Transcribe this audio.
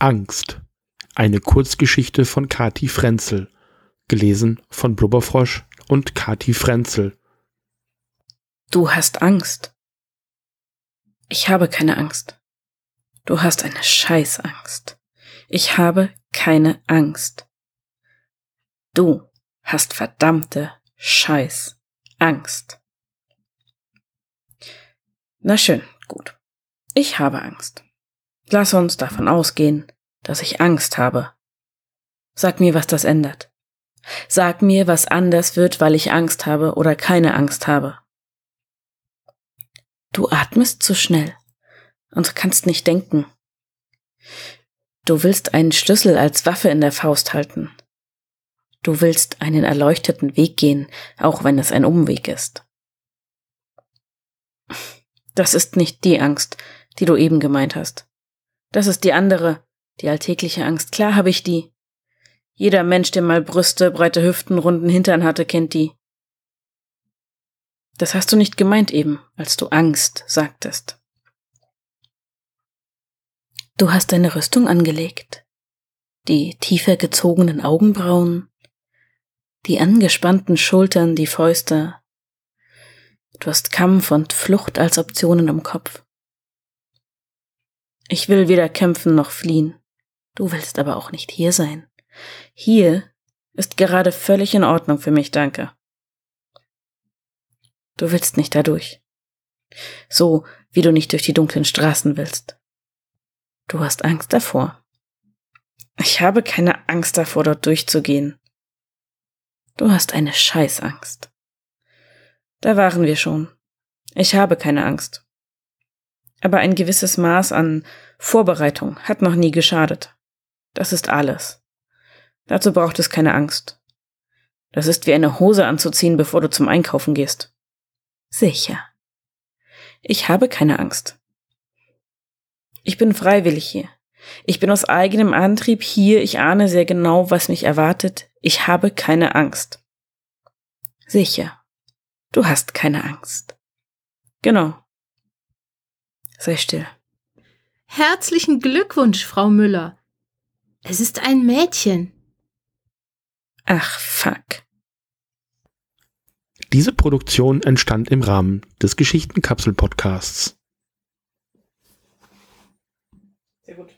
Angst. Eine Kurzgeschichte von Kati Frenzel. Gelesen von Blubberfrosch und Kati Frenzel. Du hast Angst. Ich habe keine Angst. Du hast eine Scheißangst. Ich habe keine Angst. Du hast verdammte Scheißangst. Na schön, gut. Ich habe Angst. Lass uns davon ausgehen, dass ich Angst habe. Sag mir, was das ändert. Sag mir, was anders wird, weil ich Angst habe oder keine Angst habe. Du atmest zu schnell und kannst nicht denken. Du willst einen Schlüssel als Waffe in der Faust halten. Du willst einen erleuchteten Weg gehen, auch wenn es ein Umweg ist. Das ist nicht die Angst, die du eben gemeint hast. Das ist die andere, die alltägliche Angst. Klar habe ich die. Jeder Mensch, der mal Brüste, breite Hüften, runden Hintern hatte, kennt die. Das hast du nicht gemeint eben, als du Angst sagtest. Du hast deine Rüstung angelegt, die tiefer gezogenen Augenbrauen, die angespannten Schultern, die Fäuste. Du hast Kampf und Flucht als Optionen im Kopf. Ich will weder kämpfen noch fliehen. Du willst aber auch nicht hier sein. Hier ist gerade völlig in Ordnung für mich, danke. Du willst nicht dadurch. So wie du nicht durch die dunklen Straßen willst. Du hast Angst davor. Ich habe keine Angst davor, dort durchzugehen. Du hast eine Scheißangst. Da waren wir schon. Ich habe keine Angst. Aber ein gewisses Maß an Vorbereitung hat noch nie geschadet. Das ist alles. Dazu braucht es keine Angst. Das ist wie eine Hose anzuziehen, bevor du zum Einkaufen gehst. Sicher. Ich habe keine Angst. Ich bin freiwillig hier. Ich bin aus eigenem Antrieb hier. Ich ahne sehr genau, was mich erwartet. Ich habe keine Angst. Sicher. Du hast keine Angst. Genau. Sei still. Herzlichen Glückwunsch, Frau Müller. Es ist ein Mädchen. Ach, fuck. Diese Produktion entstand im Rahmen des Geschichtenkapsel-Podcasts. Sehr gut.